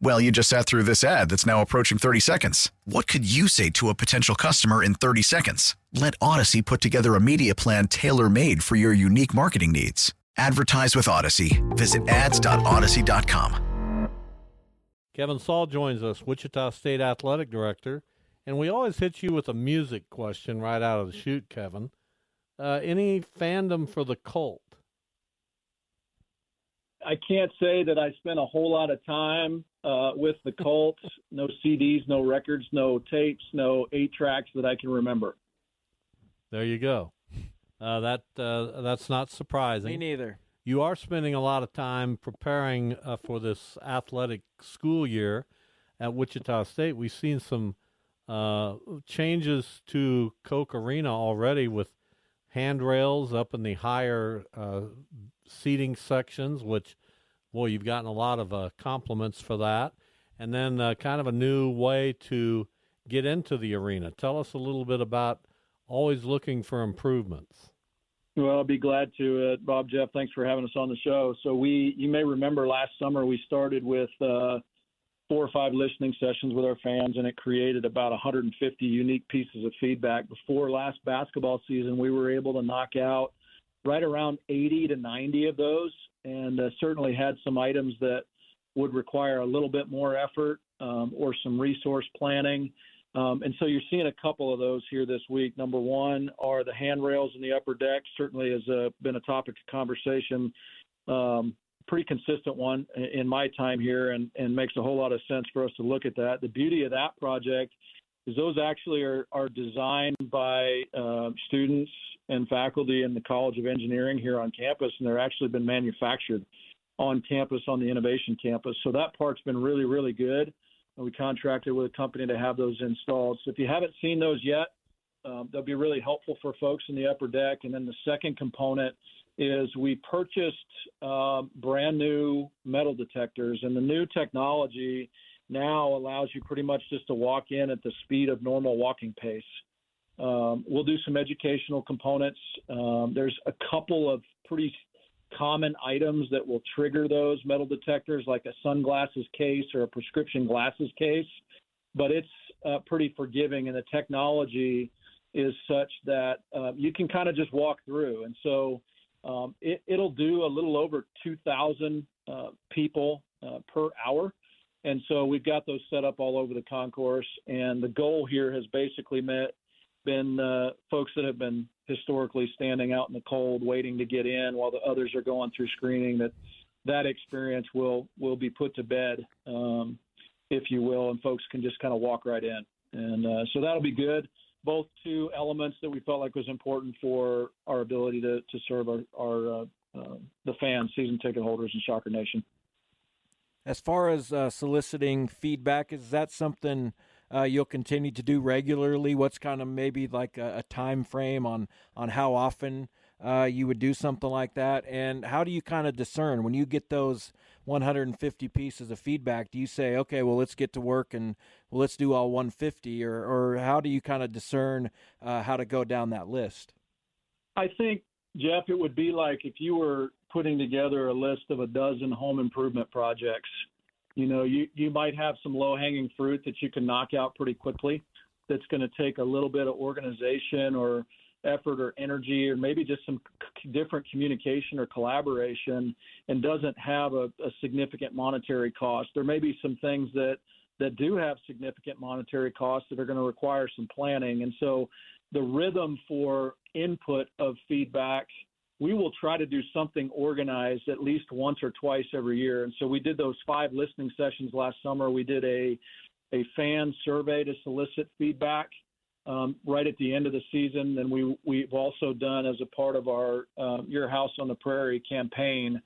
Well, you just sat through this ad that's now approaching 30 seconds. What could you say to a potential customer in 30 seconds? Let Odyssey put together a media plan tailor made for your unique marketing needs. Advertise with Odyssey. Visit ads.odyssey.com. Kevin Saal joins us, Wichita State Athletic Director. And we always hit you with a music question right out of the chute, Kevin. Uh, any fandom for the cult? I can't say that I spent a whole lot of time uh, with the Colts. no CDs, no records, no tapes, no eight tracks that I can remember. There you go. Uh, that uh, that's not surprising. Me neither. You are spending a lot of time preparing uh, for this athletic school year at Wichita State. We've seen some uh, changes to Koch Arena already with handrails up in the higher uh, seating sections, which, boy, you've gotten a lot of uh, compliments for that. And then uh, kind of a new way to get into the arena. Tell us a little bit about always looking for improvements. Well, I'll be glad to. Uh, Bob, Jeff, thanks for having us on the show. So we, you may remember last summer we started with uh, four or five listening sessions with our fans, and it created about 150 unique pieces of feedback. Before last basketball season, we were able to knock out right around 80 to 90 of those, and uh, certainly had some items that would require a little bit more effort um, or some resource planning. Um, and so you're seeing a couple of those here this week. Number one are the handrails in the upper deck. Certainly has uh, been a topic of conversation, um, pretty consistent one in my time here, and, and makes a whole lot of sense for us to look at that. The beauty of that project is those actually are, are designed by uh, students and faculty in the College of Engineering here on campus, and they're actually been manufactured on campus on the innovation campus. So that part's been really, really good. We contracted with a company to have those installed. So if you haven't seen those yet, um, they'll be really helpful for folks in the upper deck. And then the second component is we purchased uh, brand new metal detectors, and the new technology now allows you pretty much just to walk in at the speed of normal walking pace. Um, we'll do some educational components. Um, there's a couple of pretty common items that will trigger those metal detectors, like a sunglasses case or a prescription glasses case, but it's uh, pretty forgiving, and the technology is such that uh, you can kind of just walk through. And so um, it, will do a little over 2,000 uh, people uh, per hour. And so we've got those set up all over the concourse. And the goal here has basically met, been uh, folks that have been historically standing out in the cold, waiting to get in while the others are going through screening. That that experience will will be put to bed, um, if you will, and folks can just kind of walk right in. And uh, so that'll be good. Both two elements that we felt like was important for our ability to to serve our, our uh, uh, the fans, season ticket holders, and Shocker Nation. As far as uh, soliciting feedback, is that something? uh, you'll continue to do regularly? What's kind of maybe like a, a time frame on on how often uh, you would do something like that? And how do you kind of discern when you get those 150 pieces of feedback? Do you say, okay, well, let's get to work and well, let's do all 150, or or how do you kind of discern uh, how to go down that list? I think Jeff, it would be like if you were putting together a list of a dozen home improvement projects you know, you, you might have some low hanging fruit that you can knock out pretty quickly that's going to take a little bit of organization or effort or energy or maybe just some c- different communication or collaboration and doesn't have a, a significant monetary cost. There may be some things that that do have significant monetary costs that are going to require some planning. And so the rhythm for input of feedback, we will try to do something organized at least once or twice every year. And so we did those five listening sessions last summer. We did a a fan survey to solicit feedback um, right at the end of the season. And we we've also done as a part of our uh, Your House on the Prairie campaign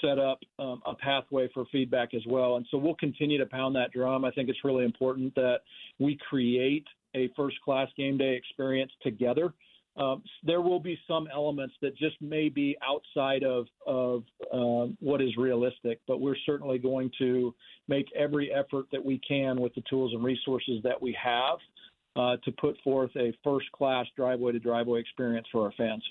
set up um, a pathway for feedback as well. And so we'll continue to pound that drum. I think it's really important that we create a first class game day experience together. Um, there will be some elements that just may be outside of, of uh, what is realistic, but we're certainly going to make every effort that we can with the tools and resources that we have uh, to put forth a first class driveway to driveway experience for our fans.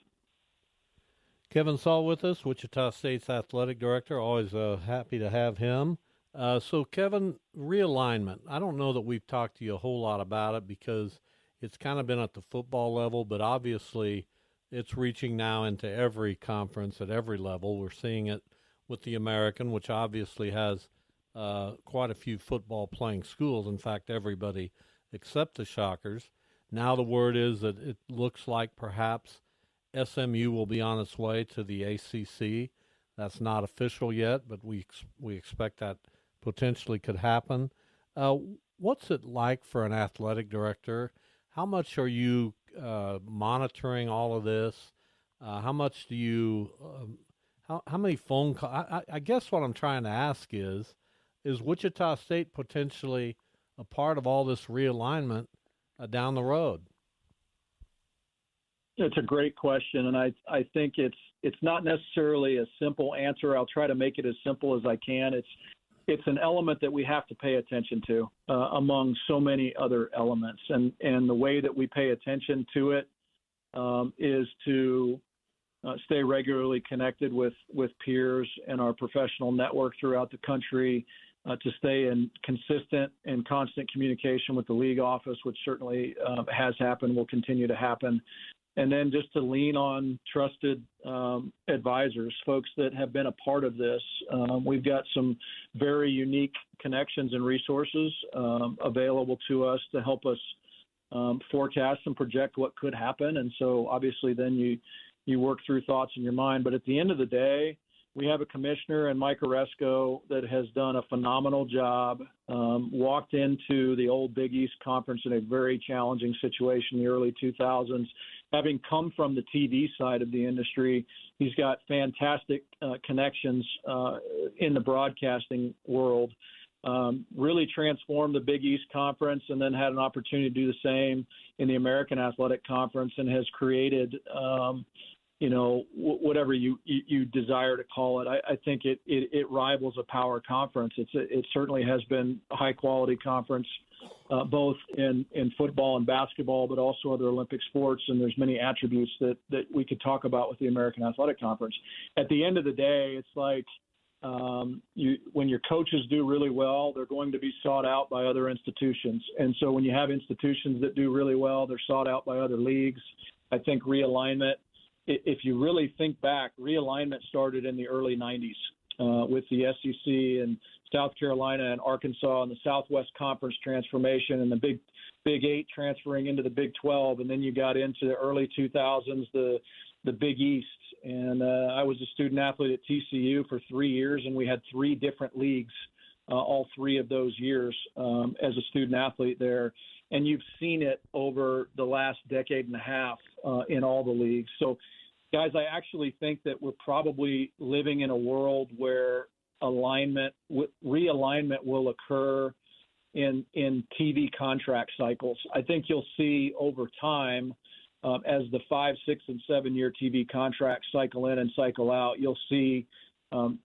Kevin Saal with us, Wichita State's athletic director. Always uh, happy to have him. Uh, so, Kevin, realignment. I don't know that we've talked to you a whole lot about it because it's kind of been at the football level, but obviously it's reaching now into every conference at every level. We're seeing it with the American, which obviously has uh, quite a few football playing schools. In fact, everybody except the Shockers. Now the word is that it looks like perhaps SMU will be on its way to the ACC. That's not official yet, but we we expect that potentially could happen. Uh, what's it like for an athletic director? How much are you uh, monitoring all of this? Uh, how much do you? Um, how how many phone calls? I, I, guess what I'm trying to ask is, is Wichita State potentially a part of all this realignment uh, down the road? It's a great question, and I I think it's it's not necessarily a simple answer. I'll try to make it as simple as I can. It's it's an element that we have to pay attention to uh, among so many other elements, and and the way that we pay attention to it um, is to uh, stay regularly connected with with peers and our professional network throughout the country, uh, to stay in consistent and constant communication with the league office, which certainly uh, has happened, will continue to happen, and then just to lean on trusted um, advisors, folks that have been a part of this. Um, we've got some very unique connections and resources um, available to us to help us um, forecast and project what could happen. And so, obviously, then you you work through thoughts in your mind. But at the end of the day, we have a commissioner and Mike Aresco that has done a phenomenal job. Um, walked into the old Big East Conference in a very challenging situation in the early 2000s. Having come from the TV side of the industry, he's got fantastic uh, connections uh, in the broadcasting world. Um, really transformed the Big East Conference and then had an opportunity to do the same in the American Athletic Conference and has created um, you know, whatever you, you desire to call it. I, I think it, it, it, rivals a power conference. It's it certainly has been a high quality conference, uh, both in, in football and basketball, but also other Olympic sports. And there's many attributes that, that we could talk about with the American Athletic Conference. At the end of the day, it's like um, you, when your coaches do really well, they're going to be sought out by other institutions. And so when you have institutions that do really well, they're sought out by other leagues. I think realignment if you really think back, realignment started in the early 90s uh, with the SEC and South Carolina and Arkansas and the Southwest Conference transformation and the Big Big Eight transferring into the Big 12, and then you got into the early 2000s, the the Big East. And uh, I was a student athlete at TCU for three years, and we had three different leagues uh, all three of those years um, as a student athlete there and you've seen it over the last decade and a half uh, in all the leagues. So, guys, I actually think that we're probably living in a world where alignment, realignment will occur in in TV contract cycles. I think you'll see over time. Um, as the five, six, and seven year TV contracts cycle in and cycle out, you'll see um,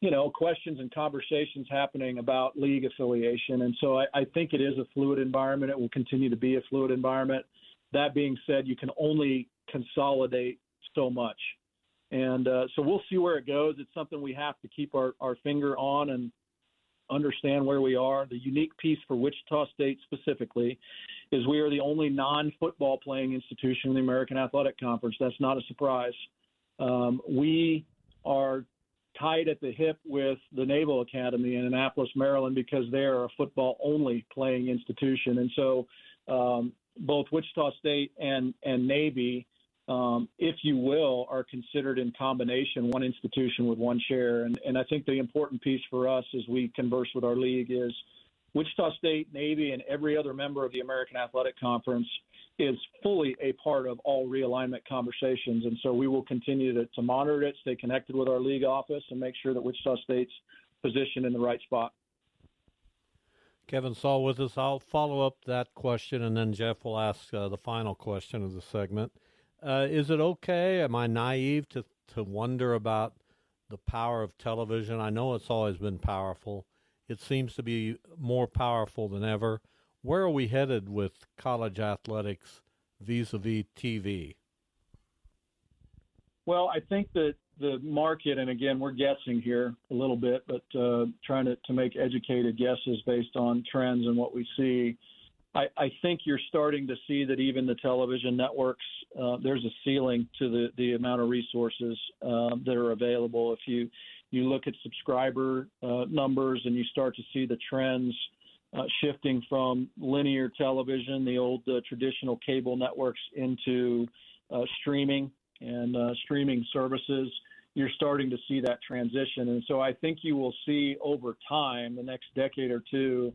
you know, questions and conversations happening about league affiliation. And so I, I, think it is a fluid environment. It will continue to be a fluid environment. That being said, you can only consolidate so much. And uh, so we'll see where it goes. It's something we have to keep our, our finger on and understand where we are. The unique piece for Wichita State specifically is we are the only non football playing institution in the American Athletic Conference. That's not a surprise. Um, we are tied at the hip with the Naval Academy in Annapolis, Maryland, because they are a football only playing institution. And so um, both Wichita State and and Navy, um, if you will, are considered in combination one institution with one chair. And and I think the important piece for us as we converse with our league is Wichita State, Navy, and every other member of the American Athletic Conference is fully a part of all realignment conversations. And so we will continue to, to monitor it, stay connected with our league office, and make sure that Wichita State's positioned in the right spot. Kevin Saal with us. I'll follow up that question, and then Jeff will ask uh, the final question of the segment. Uh, is it okay? Am I naive to, to wonder about the power of television? I know it's always been powerful. It seems to be more powerful than ever. Where are we headed with college athletics vis a vis TV? Well, I think that the market, and again, we're guessing here a little bit, but uh, trying to, to make educated guesses based on trends and what we see. I, I think you're starting to see that even the television networks, uh, there's a ceiling to the, the amount of resources uh, that are available. If you you look at subscriber uh, numbers and you start to see the trends uh, shifting from linear television, the old uh, traditional cable networks, into uh, streaming and streaming services, you're starting to see that transition. And so I think you will see over time, the next decade or two,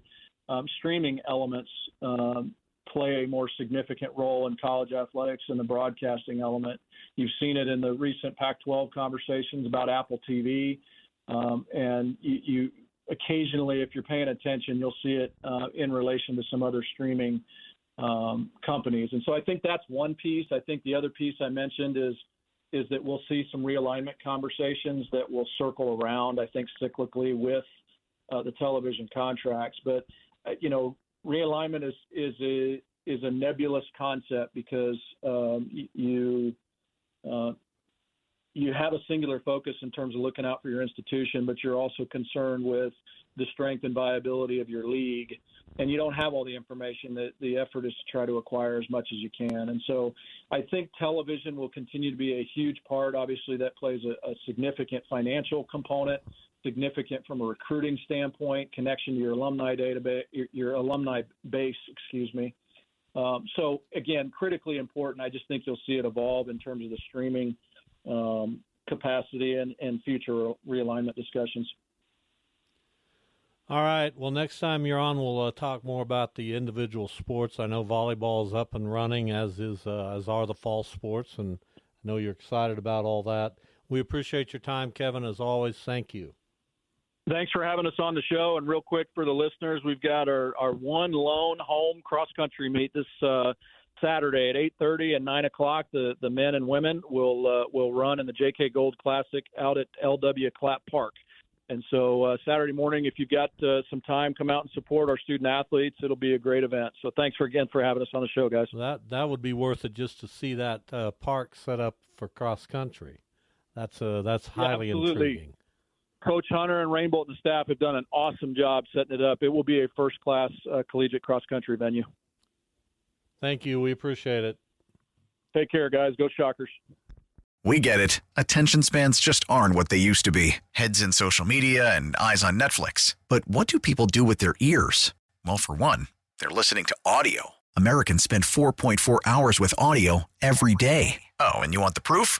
um, streaming elements um, play a more significant role in college athletics and the broadcasting element. You've seen it in the recent Pac 12 conversations about Apple TV. Um, and you, you, occasionally, if you're paying attention, you'll see it uh, in relation to some other streaming um, companies. And so I think that's one piece. I think the other piece I mentioned is is that we'll see some realignment conversations that will circle around. I think cyclically with uh, the television contracts, but you know, realignment is is a is a nebulous concept because um, you uh, you have a singular focus in terms of looking out for your institution, but you're also concerned with the strength and viability of your league. And you don't have all the information. That the effort is to try to acquire as much as you can. And so, I think television will continue to be a huge part. Obviously, that plays a, a significant financial component, significant from a recruiting standpoint, connection to your alumni database, your, your alumni base. Excuse me. Um, so again, critically important. I just think you'll see it evolve in terms of the streaming um, capacity and, and future realignment discussions. All right. Well, next time you're on, we'll uh, talk more about the individual sports. I know volleyball is up and running, as is uh, as are the fall sports, and I know you're excited about all that. We appreciate your time, Kevin. As always, thank you. Thanks for having us on the show. And real quick for the listeners, we've got our, our one lone home cross country meet this uh, Saturday at 8:30 and 9 o'clock. The the men and women will uh, will run in the J.K. Gold Classic out at L.W. Clapp Park. And so uh, Saturday morning, if you've got uh, some time, come out and support our student athletes. It'll be a great event. So thanks for again for having us on the show, guys. That that would be worth it just to see that uh, park set up for cross country. That's uh, that's highly yeah, intriguing. Coach Hunter and Rainbolt and the staff have done an awesome job setting it up. It will be a first class uh, collegiate cross country venue. Thank you. We appreciate it. Take care, guys. Go Shockers. We get it. Attention spans just aren't what they used to be heads in social media and eyes on Netflix. But what do people do with their ears? Well, for one, they're listening to audio. Americans spend 4.4 hours with audio every day. Oh, and you want the proof?